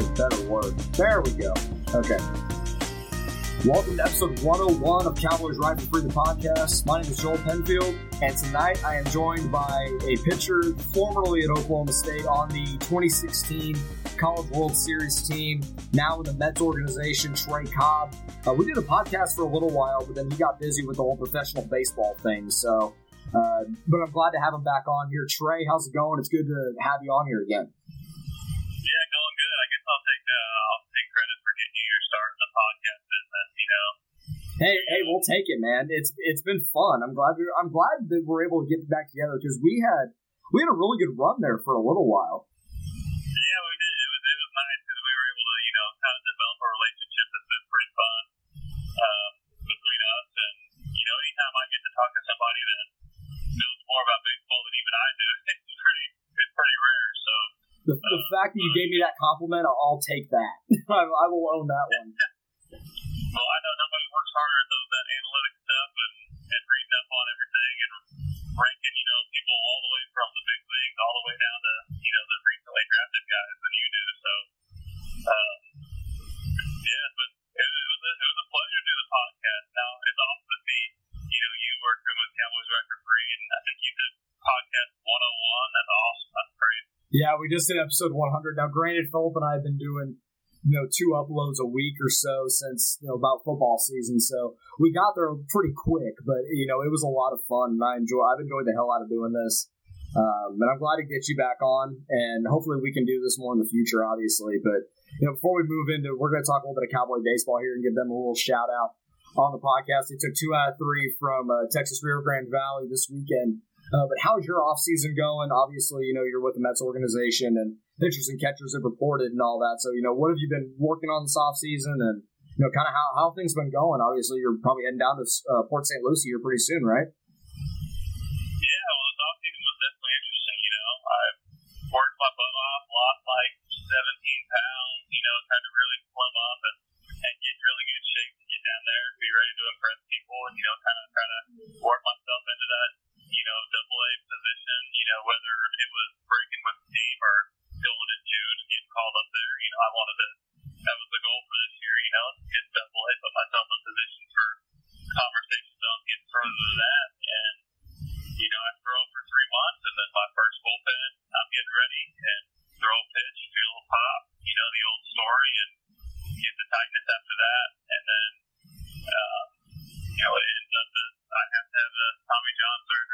it better word. There we go. Okay. Welcome to episode 101 of Cowboys Ride for Free, the podcast. My name is Joel Penfield, and tonight I am joined by a pitcher formerly at Oklahoma State on the 2016 College World Series team, now in the Mets organization, Trey Cobb. Uh, we did a podcast for a little while, but then he got busy with the whole professional baseball thing, so. Uh, but I'm glad to have him back on here. Trey, how's it going? It's good to have you on here again. Hey, hey, we'll take it, man. It's it's been fun. I'm glad we're I'm glad that we're able to get back together because we had we had a really good run there for a little while. Yeah, we did. It was it was nice because we were able to you know kind of develop a relationship that's been pretty fun um, between us. And you know, anytime I get to talk to somebody that knows more about baseball than even I do, it's pretty it's pretty rare. So The, the fact that you gave me that compliment, I'll, I'll take that. I, I will own that one. Well, I know Yeah, we just did episode 100. Now, granted, Philip and I have been doing you know two uploads a week or so since you know about football season, so we got there pretty quick. But you know, it was a lot of fun, and I enjoy. I've enjoyed the hell out of doing this. Um, and I'm glad to get you back on, and hopefully we can do this more in the future, obviously. But you know, before we move into, we're going to talk a little bit of Cowboy baseball here and give them a little shout out on the podcast. They took two out of three from uh, Texas Rio Grande Valley this weekend. Uh, but how's your off season going? Obviously, you know you're with the Mets organization, and pitchers and catchers have reported and all that. So, you know, what have you been working on this off season, and you know, kind of how how things been going? Obviously, you're probably heading down to uh, Port St. Lucie here pretty soon, right? Yeah, well, this off season was definitely interesting. You know, I worked my butt off, lost like 17 pounds. You know, tried to really slim up and and get really good shape to get down there, be ready to impress people, and you know, kind of try to work myself into that you know, double A position, you know, whether it was breaking with the team or going in June and getting called up there, you know, I wanted to, that was the goal for this year, you know, get double A, put myself in position for conversations on getting further than that. And, you know, I throw for three months and then my first bullpen, I'm getting ready and throw a pitch, feel a pop, you know, the old story and get the tightness after that. And then, uh, you know, it ends up that I have to have a Tommy John surgery,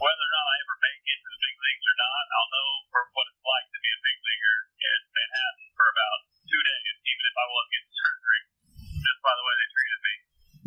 whether or not I ever make it to the big leagues or not, I'll know for what it's like to be a big leaguer in Manhattan for about two days, even if I wasn't getting surgery, just by the way they treated me.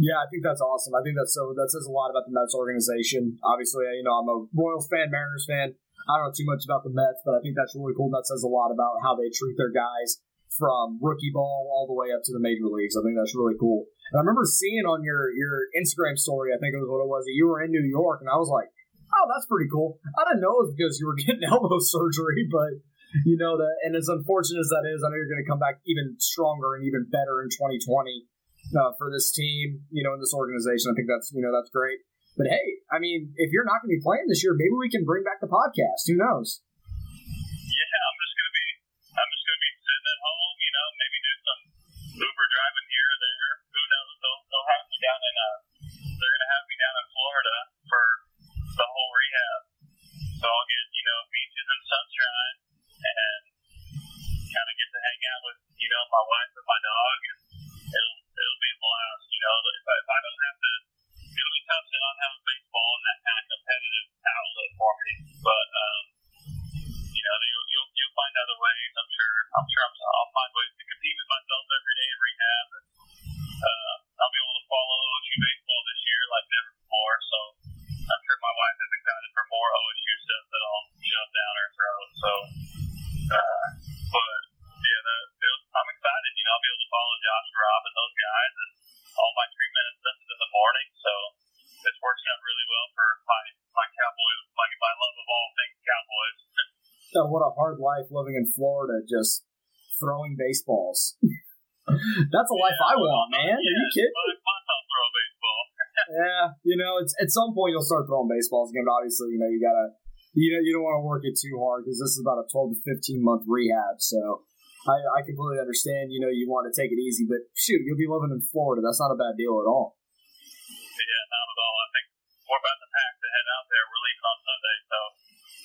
Yeah, I think that's awesome. I think that's so that says a lot about the Mets organization. Obviously, you know, I'm a Royals fan, Mariners fan. I don't know too much about the Mets, but I think that's really cool. That says a lot about how they treat their guys from rookie ball all the way up to the major leagues. I think that's really cool. And I remember seeing on your your Instagram story, I think it was what it was, that you were in New York, and I was like, oh, that's pretty cool. I didn't know it was because you were getting elbow surgery, but you know that, and as unfortunate as that is, I know you're going to come back even stronger and even better in 2020 uh, for this team, you know, in this organization. I think that's you know that's great. But hey, I mean, if you're not going to be playing this year, maybe we can bring back the podcast. Who knows? Out with, you know, my wife and my dog and life living in Florida, just throwing baseballs. That's a life Yeah, I want, man. Are you kidding? My, my throw baseball. yeah, you know, it's at some point you'll start throwing baseballs again. But obviously, you know, you gotta, you know, you don't want to work it too hard because this is about a twelve to fifteen month rehab. So, I, I completely understand. You know, you want to take it easy, but shoot, you'll be living in Florida. That's not a bad deal at all. Yeah, not at all. I think we're about to pack to head out there. Leaving on Sunday, so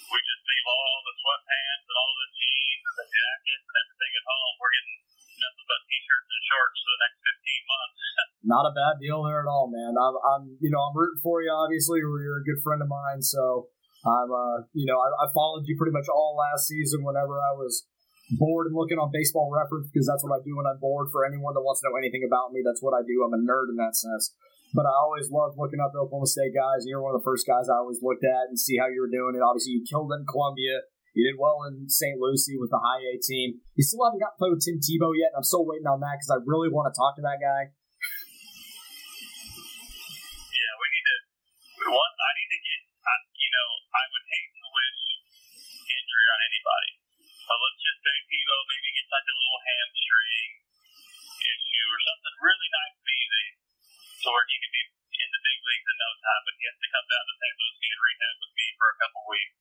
we just leave all the sweatpants and all the jeans and the jackets and everything at home. We're getting nothing but t-shirts and shorts for the next 15 months. Not a bad deal there at all, man. I'm, I'm you know, I'm rooting for you. Obviously, you're a good friend of mine, so I'm, uh, you know, I, I followed you pretty much all last season whenever I was bored and looking on Baseball Reference because that's what I do when I'm bored. For anyone that wants to know anything about me, that's what I do. I'm a nerd in that sense. But I always loved looking up the Oklahoma State guys. You're one of the first guys I always looked at and see how you were doing. And obviously, you killed in Columbia. You did well in St. Lucie with the high A team. You still haven't got to play with Tim Tebow yet, and I'm still waiting on that because I really want to talk to that guy. Yeah, we need to. One, I need to get. Uh, you know, I would hate to wish injury on anybody. But let's just say Tebow maybe gets like a little hamstring issue or something really nice and easy, to where he could be in the big leagues in no time. But he has to come down to St. Lucie and rehab with me for a couple weeks.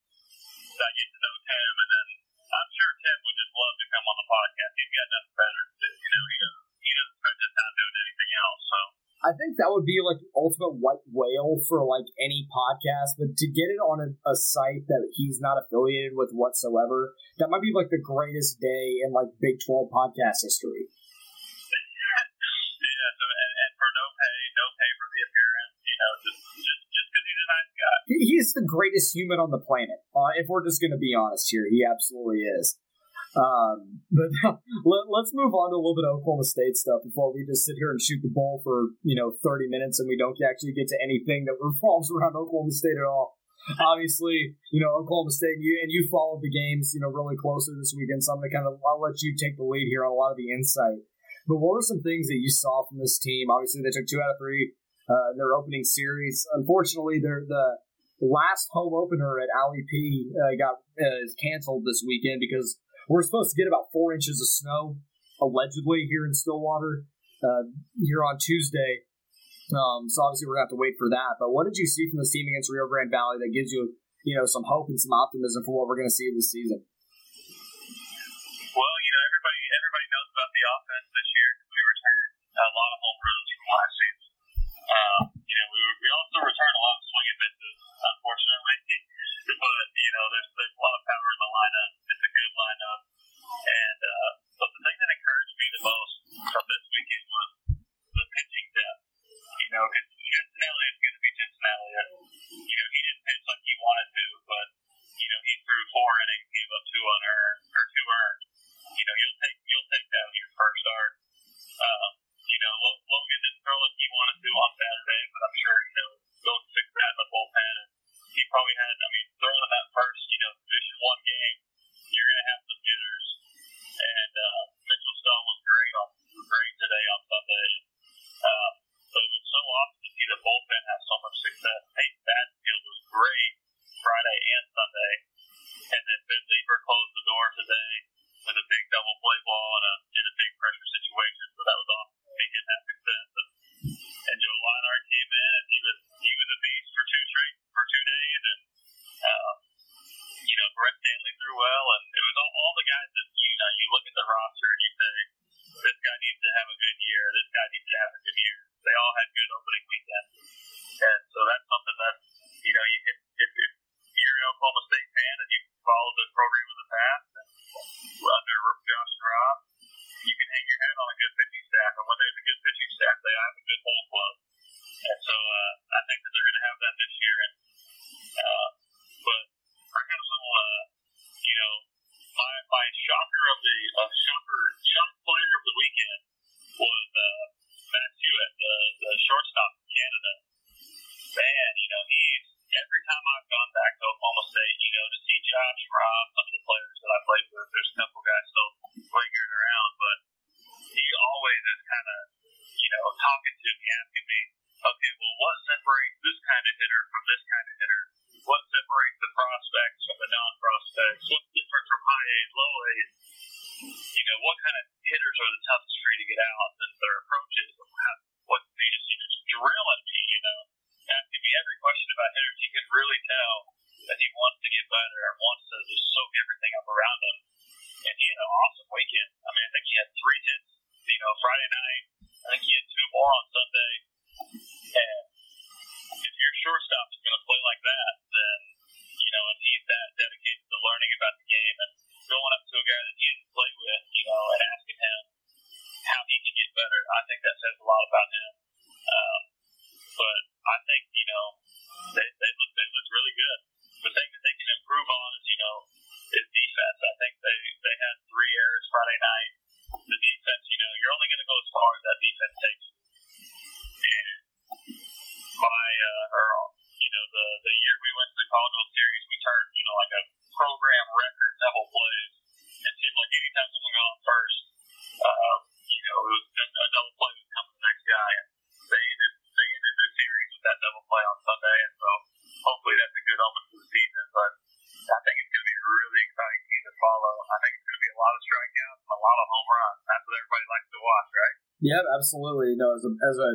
So I get to know Tim, and then I'm sure Tim would just love to come on the podcast. He's got nothing better to do. You know, he doesn't. He doesn't spend his time doing anything else. So. I think that would be like the ultimate white whale for like any podcast, but to get it on a, a site that he's not affiliated with whatsoever, that might be like the greatest day in like Big 12 podcast history. He's the greatest human on the planet. Uh, if we're just going to be honest here, he absolutely is. Um, but let, let's move on to a little bit of Oklahoma State stuff before we just sit here and shoot the bull for you know 30 minutes and we don't actually get to anything that revolves around Oklahoma State at all. Obviously, you know Oklahoma State, you and you followed the games, you know, really closely this weekend. So I'm gonna kind of I'll let you take the lead here on a lot of the insight. But what were some things that you saw from this team? Obviously, they took two out of three uh, in their opening series. Unfortunately, they're the last home opener at Allie P uh, got uh, is canceled this weekend because we're supposed to get about four inches of snow allegedly here in Stillwater uh, here on Tuesday. Um, so obviously we're gonna have to wait for that. But what did you see from this team against Rio Grande Valley that gives you you know some hope and some optimism for what we're gonna see this season? Well, you know, everybody everybody knows about the offense this year we returned a lot of home runs from last season. Um, you know, we we also returned a lot of swing and misses, unfortunately. but you know, there's there's a lot of power in the lineup. It's a good lineup, and uh, but the thing that encouraged me the most from this weekend was the pitching depth. You know, because Cincinnati is going to be Cincinnati. And, you know, he didn't pitch like he wanted to, but you know, he threw four innings, gave up two unearned or two earned. You know, you'll take you'll take that on your first start. Um, you know, Logan didn't throw like he wanted to on Saturday, but I'm sure you know they'll fix that in the bullpen. Probably had, I mean, throwing that first, you know, division one game, you're gonna have some jitters. And uh, absolutely. You know, as a, as a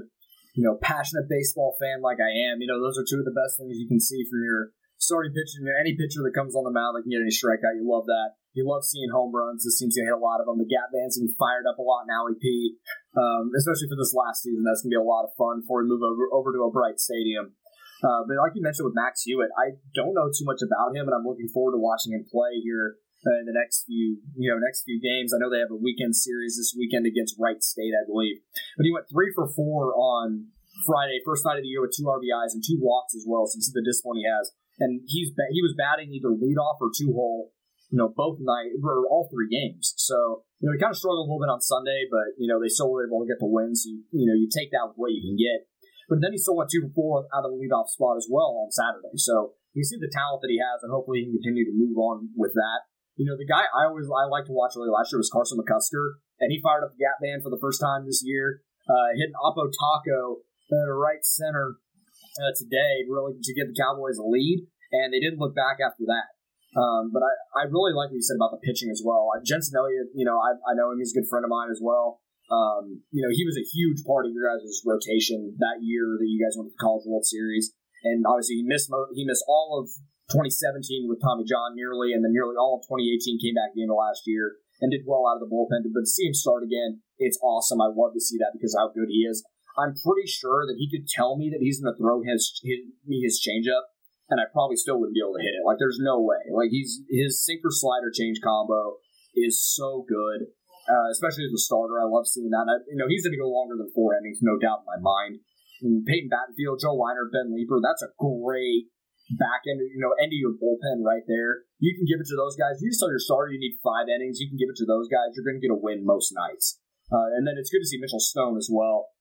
you know passionate baseball fan like I am, you know those are two of the best things you can see from your starting pitcher. Any pitcher that comes on the mound that can get any strikeout, you love that. You love seeing home runs. This team's gonna hit a lot of them. The gap band's gonna be fired up a lot in Allie P, um, especially for this last season. That's gonna be a lot of fun before we move over over to O'Brate stadium. Uh, but like you mentioned with Max Hewitt, I don't know too much about him, and I'm looking forward to watching him play here Uh, in the next few, you know, next few games. I know they have a weekend series this weekend against Wright State, I believe. But he went three for four on Friday, first night of the year with two RBIs and two walks as well. So you see the discipline he has, and he's he was batting either leadoff or two hole, you know, both night or all three games. So you know he kind of struggled a little bit on Sunday, but you know they still were able to get the win. So you, you know you take that with what you can get. But then he still went two for four out of the leadoff spot as well on Saturday. So you see the talent that he has, and hopefully he can continue to move on with that. You know, the guy I always I like to watch really last year was Carson McCusker, and he fired up the gap band for the first time this year. Uh, hit an Oppo Taco at a right center uh, today, really to give the Cowboys a lead, and they didn't look back after that. Um, but I, I really like what you said about the pitching as well. Uh, Jensen Elliott, you know, I, I know him; he's a good friend of mine as well. Um, you know, he was a huge part of your guys' rotation that year that you guys went to the College World Series, and obviously he missed mo- he missed all of 2017 with Tommy John nearly, and then nearly all of 2018 came back at the end of last year and did well out of the bullpen. But to see him start again, it's awesome. I love to see that because how good he is. I'm pretty sure that he could tell me that he's going to throw his his, his changeup, and I probably still wouldn't be able to hit it. Like there's no way. Like he's his sinker slider change combo is so good uh, especially as a starter. I love seeing that. I, you know, he's going to go longer than four innings, no doubt in my mind. And Peyton Battenfield, Joe Weiner, Ben Leeper, that's a great back end, you know, end of your bullpen right there. You can give it to those guys. You tell your starter you need five innings. You can give it to those guys. You're going to get a win most nights. Uh, and then it's good to see Mitchell Stone as well.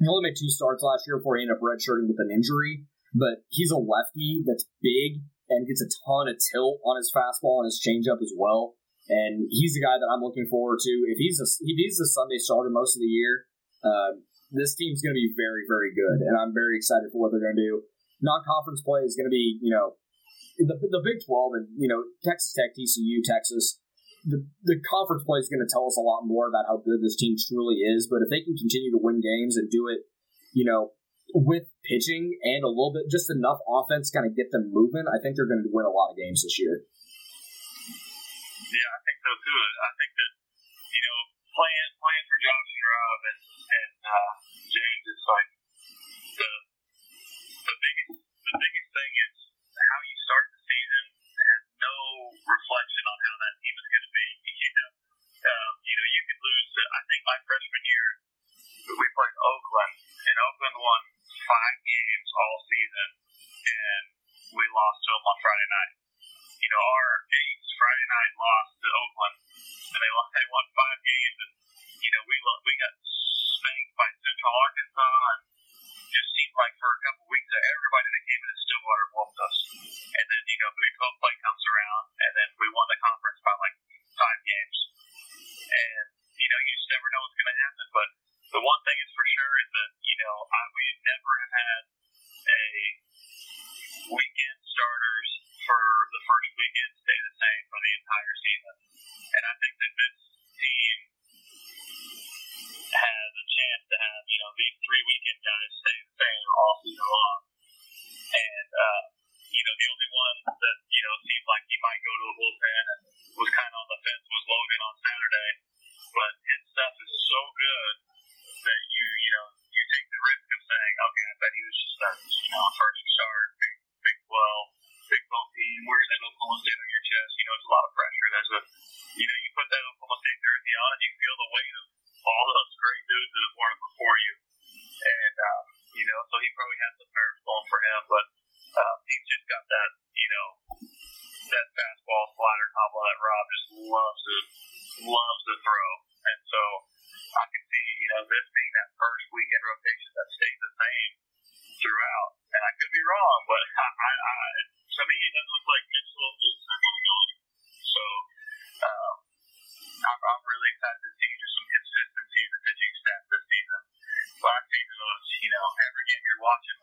He only made two starts last year before he ended up redshirting with an injury, but he's a lefty that's big and gets a ton of tilt on his fastball and his changeup as well and he's the guy that I'm looking forward to. If he's a, if he's the Sunday starter most of the year, uh, this team's going to be very very good, and I'm very excited for what they're going to do. Non-conference play is going to be you know the the Big Twelve and you know Texas Tech, TCU, Texas. The, the conference play is going to tell us a lot more about how good this team truly is. But if they can continue to win games and do it, you know, with pitching and a little bit, just enough offense, kind of get them moving, I think they're going to win a lot of games this year. Yeah, I think so too. I think that you know playing playing for and Rob and and uh, James is like the the biggest the biggest thing is how you start the season has no reflection on how that team is going to be. You know, um, you know you could lose. To, I think my freshman year we played Oakland and Oakland won five games all season and we lost to them on Friday night. You know our eight Friday night loss to Oakland, and they they won five games, and you know we we got spanked by Central Arkansas, and just seemed like for a couple weeks that everybody that came into Stillwater whooped us, and then you know Big 12 play comes around, and then we won the conference by like five games, and you know you just never know what's going to happen, but the one thing is for sure is that you know I, we never have had a weekend starters for the first weekend stay the same for the entire season. And I think that this team has a chance to have, you know, these three weekend guys stay watching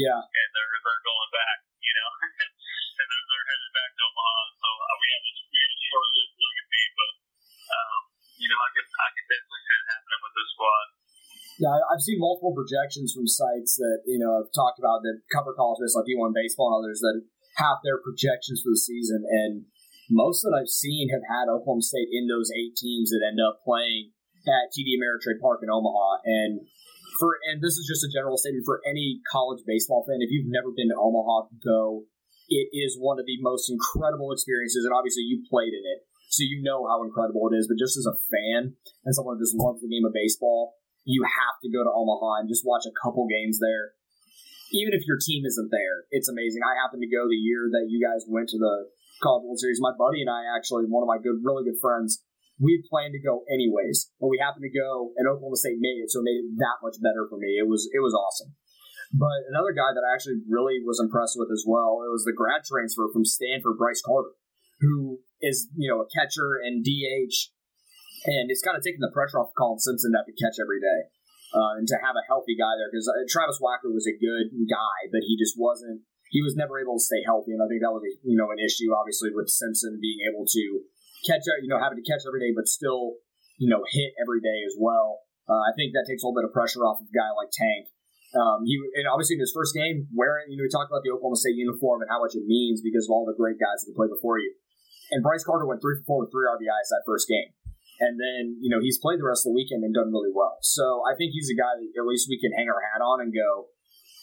Yeah. And they're they're going back, you know, and they're they're headed back to Omaha. So uh, we have a we have a short lived legacy, but um, you know, I could I could definitely see it happening with this squad. Yeah, I've seen multiple projections from sites that you know have talked about that cover college baseball, like D1 baseball, and others that have their projections for the season. And most that I've seen have had Oklahoma State in those eight teams that end up playing at TD Ameritrade Park in Omaha. And for and this is just a general statement for any college baseball fan. If you've never been to Omaha, go. It is one of the most incredible experiences, and obviously you played in it, so you know how incredible it is. But just as a fan and someone who just loves the game of baseball, you have to go to Omaha and just watch a couple games there. Even if your team isn't there, it's amazing. I happened to go the year that you guys went to the College World Series. My buddy and I actually, one of my good, really good friends, we had planned to go anyways, but we happened to go, and Oklahoma State made it, so it made it that much better for me. It was it was awesome. But another guy that I actually really was impressed with as well, it was the grad transfer from Stanford, Bryce Carter, who is you know a catcher and DH and it's kind of taken the pressure off Colin Simpson to have to catch every day. Uh, and to have a healthy guy there, because uh, Travis Wacker was a good guy, but he just wasn't. He was never able to stay healthy, and I think that was a, you know an issue, obviously, with Simpson being able to catch, you know, having to catch every day, but still, you know, hit every day as well. Uh, I think that takes a little bit of pressure off of a guy like Tank. Um, he and obviously in his first game, wearing, you know, we talked about the Oklahoma State uniform and how much it means because of all the great guys that played before you. And Bryce Carter went three for four with three RBIs that first game. And then, you know, he's played the rest of the weekend and done really well. So I think he's a guy that at least we can hang our hat on and go,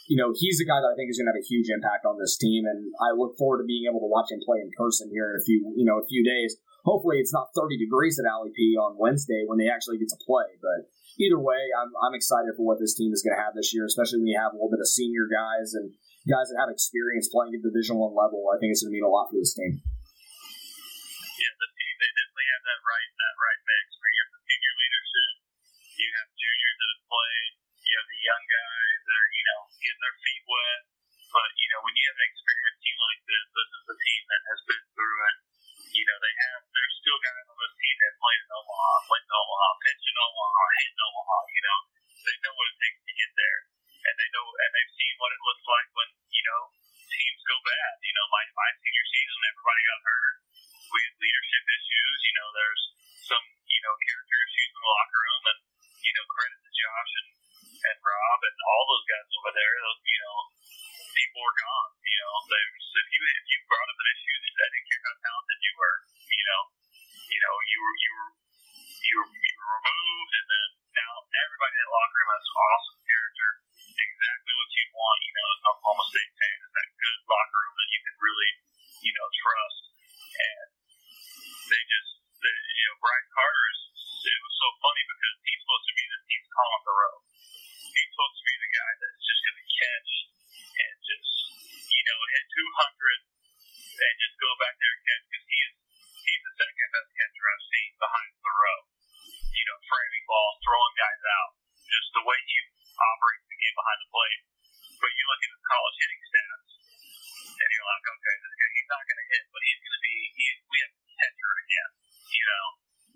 you know, he's a guy that I think is going to have a huge impact on this team. And I look forward to being able to watch him play in person here in a few, you know, a few days. Hopefully it's not 30 degrees at Allie P on Wednesday when they actually get to play. But either way, I'm, I'm excited for what this team is going to have this year, especially when you have a little bit of senior guys and guys that have experience playing at Division One level. I think it's going to mean a lot for this team. Yeah, the team they definitely have that right that right mix where you have the senior leadership, you have juniors that have played, you have the young guys that are you know getting their feet wet. But you know when you have an experienced team like this, this is a team that has been through it. You know they have there's still guys on this team that played in Omaha, went to Omaha, pitched in Omaha, hit in Omaha. You know they know what it takes to get there, and they know and they've seen what it looks like when you know teams go bad. You know my my senior season, everybody got hurt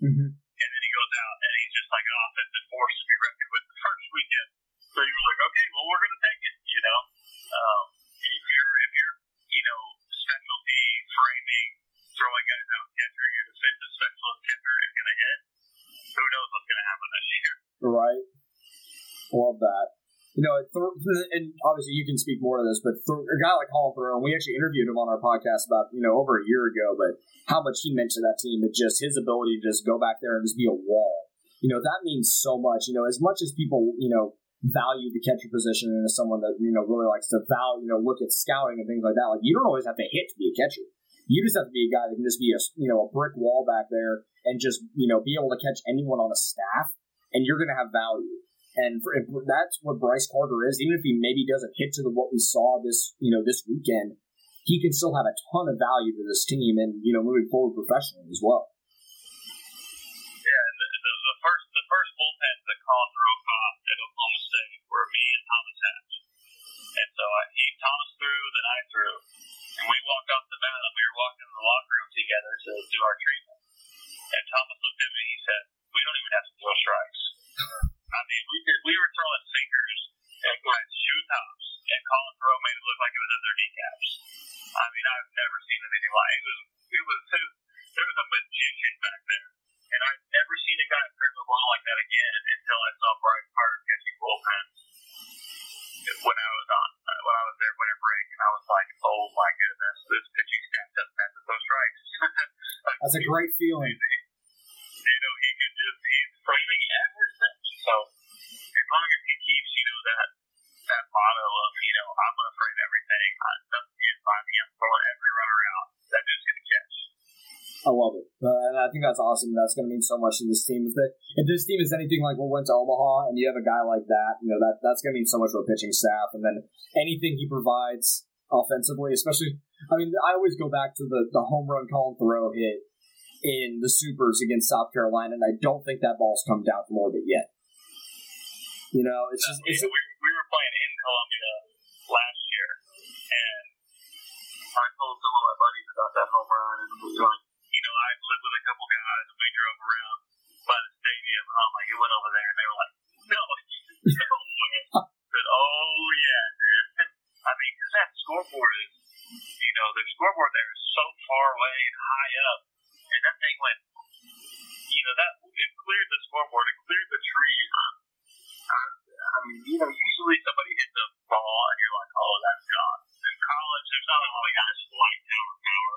Mm-hmm. And then he goes out and he's just like an offensive force to be reckoned with the first weekend. So you were like, okay, well we're gonna take it, you know. Um, if you're if you're you know specialty framing, throwing guys out catcher, your defensive specialist catcher is gonna hit. Who knows what's gonna happen this year? Right. Love that. You know, and obviously you can speak more to this, but th- a guy like Colin Theroux, we actually interviewed him on our podcast about you know over a year ago, but how much he meant to that team, and just his ability to just go back there and just be a wall. You know, that means so much. You know, as much as people, you know, value the catcher position and as someone that, you know, really likes to value, you know, look at scouting and things like that, like you don't always have to hit to be a catcher. You just have to be a guy that can just be a, you know, a brick wall back there and just, you know, be able to catch anyone on a staff and you're going to have value. And for, that's what Bryce Carter is. Even if he maybe doesn't hit to the, what we saw this, you know, this weekend, he can still have a ton of value to this team and, you know, moving forward professionally as well. Yeah, and the, first the first bullpens that at Oklahoma State were me and Thomas Hatch. And so he Thomas threw, I threw. And we walked the mound we were walking in the locker room together to do our treatment. And Thomas looked at me and he said, We don't even have to throw strikes. I mean, we we were throwing sinkers at guys' shoe tops, and Colin Theroux made it look like it was at their kneecaps. I mean, I've never seen anything like it. Was it was there was a magician back there, and I've never seen a guy turn the ball like that again until I saw Bryce Carter catching bullpens when I was on uh, when I was there winter break, and I was like, oh my goodness, this pitching staff doesn't have to throw strikes. like, That's a great feeling. You know, he could just he's framing everything. So as long as he keeps, you know, that that motto of, you know, I'm gonna frame everything, nothing by me, I'm throwing every runner out. That dude's gonna catch. I love it. Uh, and I think that's awesome. That's going to mean so much to this team. If, if this team is anything like what went to Omaha and you have a guy like that, you know, that that's going to mean so much for a pitching staff. And then anything he provides offensively, especially, I mean, I always go back to the, the home run Colin Theroux hit in the Supers against South Carolina, and I don't think that ball's come down from orbit yet. You know, it's just. It's we, we were playing in Columbia last year, and I told some of my buddies about that home run, and we like, you know, I lived with a couple guys, and we drove around by the stadium, and I'm like, it went over there, and they were like, no, no way. said, oh yeah, dude. I mean, because that scoreboard is, you know, the scoreboard there is so far away and high up, and that thing went, you know, that it cleared the scoreboard, it cleared the trees. I, I mean, you know, usually somebody hits a ball and you're like, oh, that's gone. In college, there's not a lot of guys with light tower power.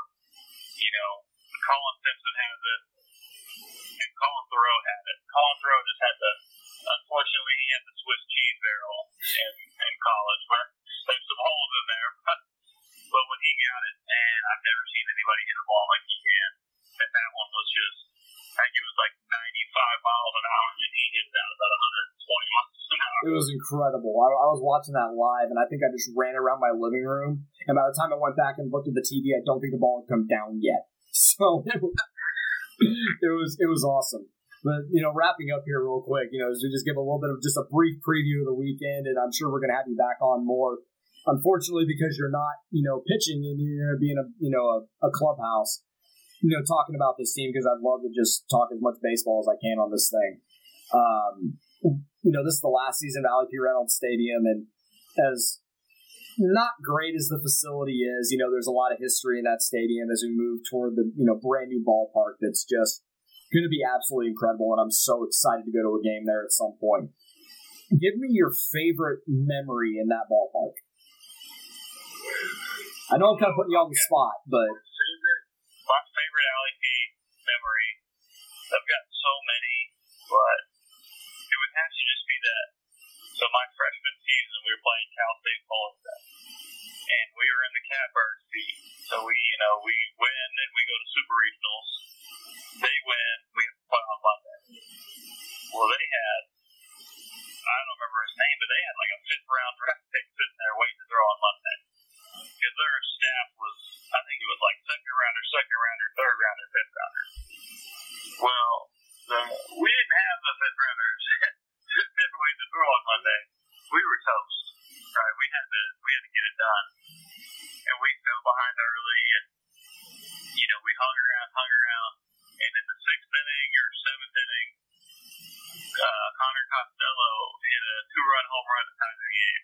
You know, Colin Simpson has it, and Colin Theroux had it. Colin Theroux just had the, unfortunately, he had the Swiss cheese barrel in, in college, but It was incredible. I, I was watching that live, and I think I just ran around my living room. And by the time I went back and looked at the TV, I don't think the ball had come down yet. So it was, it was awesome. But you know, wrapping up here real quick, you know, we just give a little bit of just a brief preview of the weekend, and I'm sure we're going to have you back on more. Unfortunately, because you're not, you know, pitching and you're going to be in a, you know, a, a clubhouse, you know, talking about this team because I'd love to just talk as much baseball as I can on this thing. Um, you know, this is the last season of Allie P. Reynolds Stadium, and as not great as the facility is, you know, there's a lot of history in that stadium as we move toward the, you know, brand new ballpark that's just going to be absolutely incredible, and I'm so excited to go to a game there at some point. Give me your favorite memory in that ballpark. I know I'm kind of putting you on the spot, but my favorite Allie P memory. I've got so many, but have to just be that. So my freshman season, we were playing Cal State Fullerton, and we were in the catbird seat. So we, you know, we win and we go to super regionals. They win, we have to play on Monday. Well, they had, I don't remember his name, but they had like a fifth round draft pick sitting there waiting to throw on Monday because their staff was, I think it was like second rounder, second rounder, third rounder, fifth rounder. Well, the, we didn't have the fifth rounders waiting to throw on Monday. We were toast, right? We had to, we had to get it done, and we fell behind early, and you know we hung around, hung around, and in the sixth inning or seventh inning, uh, Connor Costello hit a two-run home run to tie the game,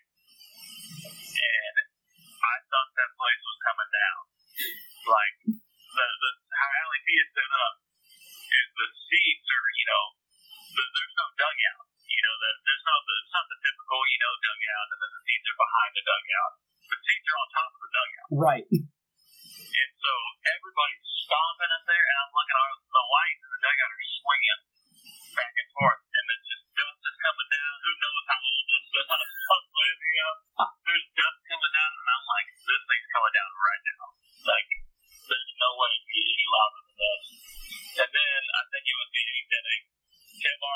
and I thought that place was coming down. Like the the how P is set up is the seats are you know so there's no dugout. You know, the, there's not the, it's not the typical, you know, dugout, and then the seats are behind the dugout. The seats are on top of the dugout. Right. And so everybody's stomping up there, and I'm looking out the lights, and the dugout are swinging back and forth, and then just dust is coming down. Who knows how old this is? How is, you know? There's dust coming down, and I'm like, this thing's coming down right now. Like, there's no way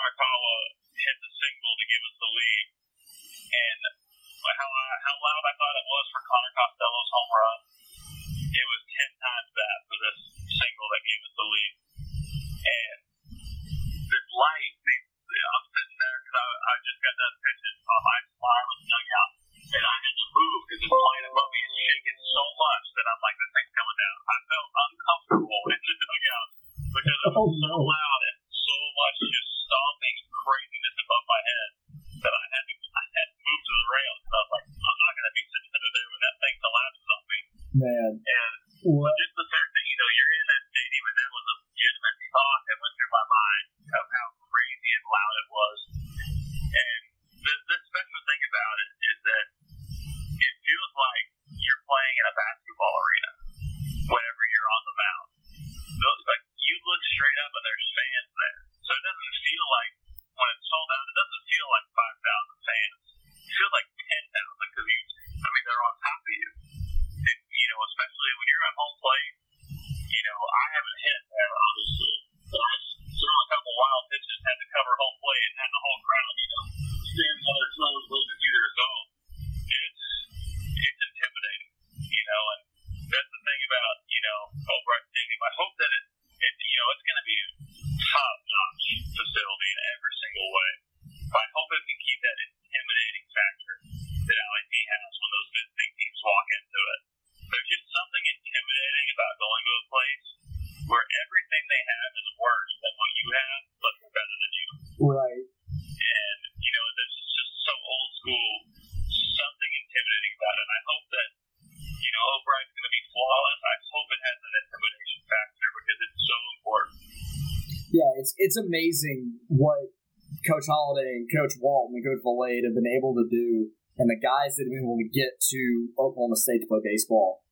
Arakawa hit the single to give us the lead, and how how loud I thought it was for Connor Costello's Man. And What? It's amazing what Coach Holliday and Coach Walton and Coach Vilade have been able to do, and the guys that have been able to get to Oklahoma State to play baseball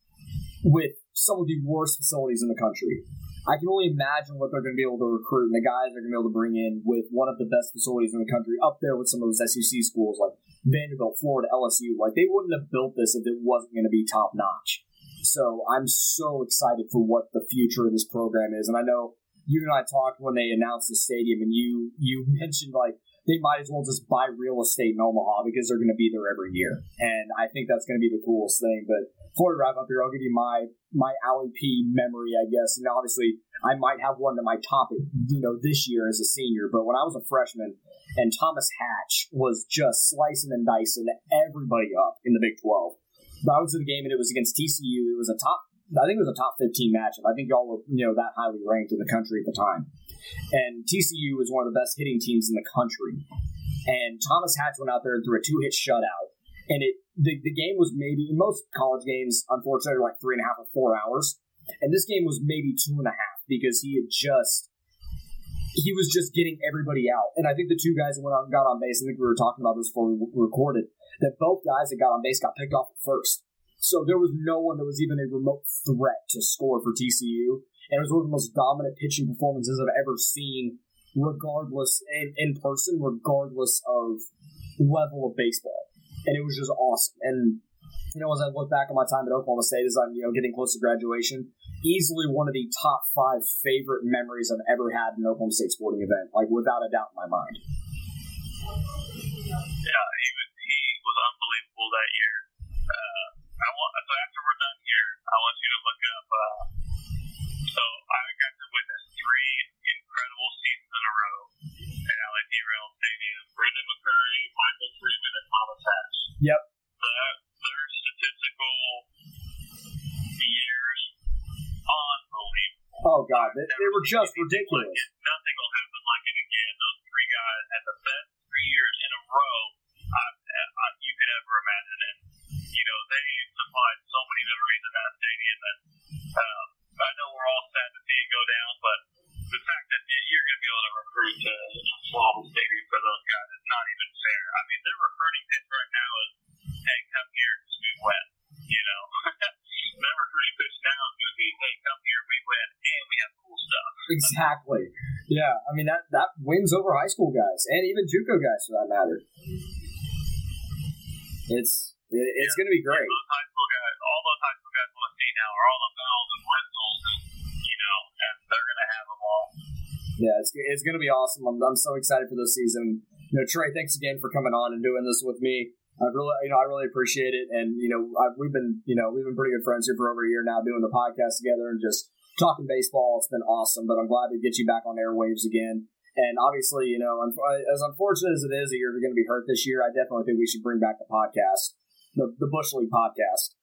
with some of the worst facilities in the country. I can only imagine what they're going to be able to recruit, and the guys they're going to be able to bring in with one of the best facilities in the country, up there with some of those SEC schools like Vanderbilt, Florida, LSU. Like they wouldn't have built this if it wasn't going to be top notch. So I'm so excited for what the future of this program is, and I know you and I talked when they announced the stadium, and you you mentioned like they might as well just buy real estate in Omaha because they're going to be there every year, and I think that's going to be the coolest thing. But before we wrap up here, I'll give you my my Allie P memory, I guess, and obviously I might have one that might top it, you know, this year as a senior. But when I was a freshman, and Thomas Hatch was just slicing and dicing everybody up in the Big Twelve. I was at the game and it was against TCU. It was a top I think it was a top 15 matchup. I think y'all were, you know, that highly ranked in the country at the time. And TCU was one of the best hitting teams in the country. And Thomas Hatch went out there and threw a two hit shutout. And it the, the game was maybe in most college games, unfortunately, like three and a half or four hours. And this game was maybe two and a half because he had just he was just getting everybody out. And I think the two guys that went out and got on base, I think we were talking about this before we recorded, that both guys that got on base got picked off at first. So there was no one that was even a remote threat to score for TCU. And it was one of the most dominant pitching performances I've ever seen, regardless in, in person, regardless of level of baseball. And it was just awesome. And you know, as I look back on my time at Oklahoma State, as I'm you know getting close to graduation, easily one of the top five favorite memories I've ever had in an Oklahoma State sporting event, like without a doubt in my mind. Yeah, he was he was unbelievable that year. Uh, I want so after we're done here, I want you to look up. Uh, so I got to witness three incredible seasons in a row at LAP Rail Stadium. Brendan McCurry, Michael Freeman, and Thomas Hatch. Yep. Their, their statistical years, unbelievable. Oh god, they, they were just ridiculous. Exactly. Yeah, I mean that that wins over high school guys and even JUCO guys for that matter. It's it, it's yeah. going to be great. Those high school guys, all those high school guys want to see now are all the bells and whistles, and you know, and they're going to have them all. Yeah, it's it's going to be awesome. I'm, I'm so excited for this season. You know, Trey, thanks again for coming on and doing this with me. I really, you know, I really appreciate it. And you know, I've, we've been, you know, we've been pretty good friends here for over a year now, doing the podcast together and just talking baseball. It's been awesome. But I'm glad to get you back on airwaves again. And obviously, you know, as unfortunate as it is that you're going to be hurt this year, I definitely think we should bring back the podcast the the Bush League podcast.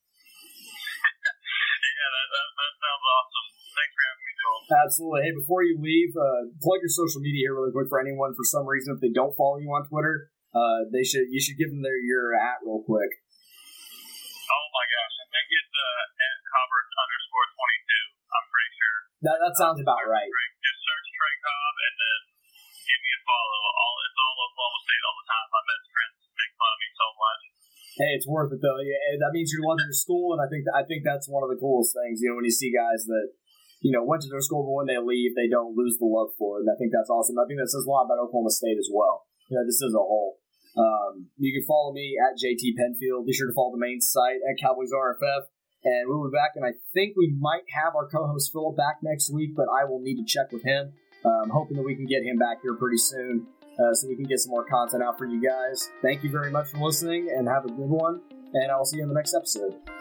yeah, that, that, that, sounds awesome. Thanks for having me, Joel. Absolutely. Hey, before you leave, uh, plug your social media here really quick for anyone for some reason if they don't follow you on Twitter. Uh, they should you should give them their your at real quick. Oh my gosh, I think it's uh, at Cobbert underscore twenty That that sounds about right. Just search Trey Cobb and then give me a follow. All it's all Oklahoma State all the time. My best friends make fun of me so much hey, it's worth it though. Yeah, that means you're loving your school, and I think I think that's one of the coolest things. You know, when you see guys that you know went to their school, but when they leave, they don't lose the love for it. And I think that's awesome. I think that says a lot about Oklahoma State as well. You know, just as a whole. Um, you can follow me at JT Penfield. Be sure to follow the main site at Cowboys RFF. And we'll be back, and I think we might have our co-host Philip back next week, but I will need to check with him. I'm um, hoping that we can get him back here pretty soon uh, so we can get some more content out for you guys. Thank you very much for listening and have a good one. And I'll see you in the next episode.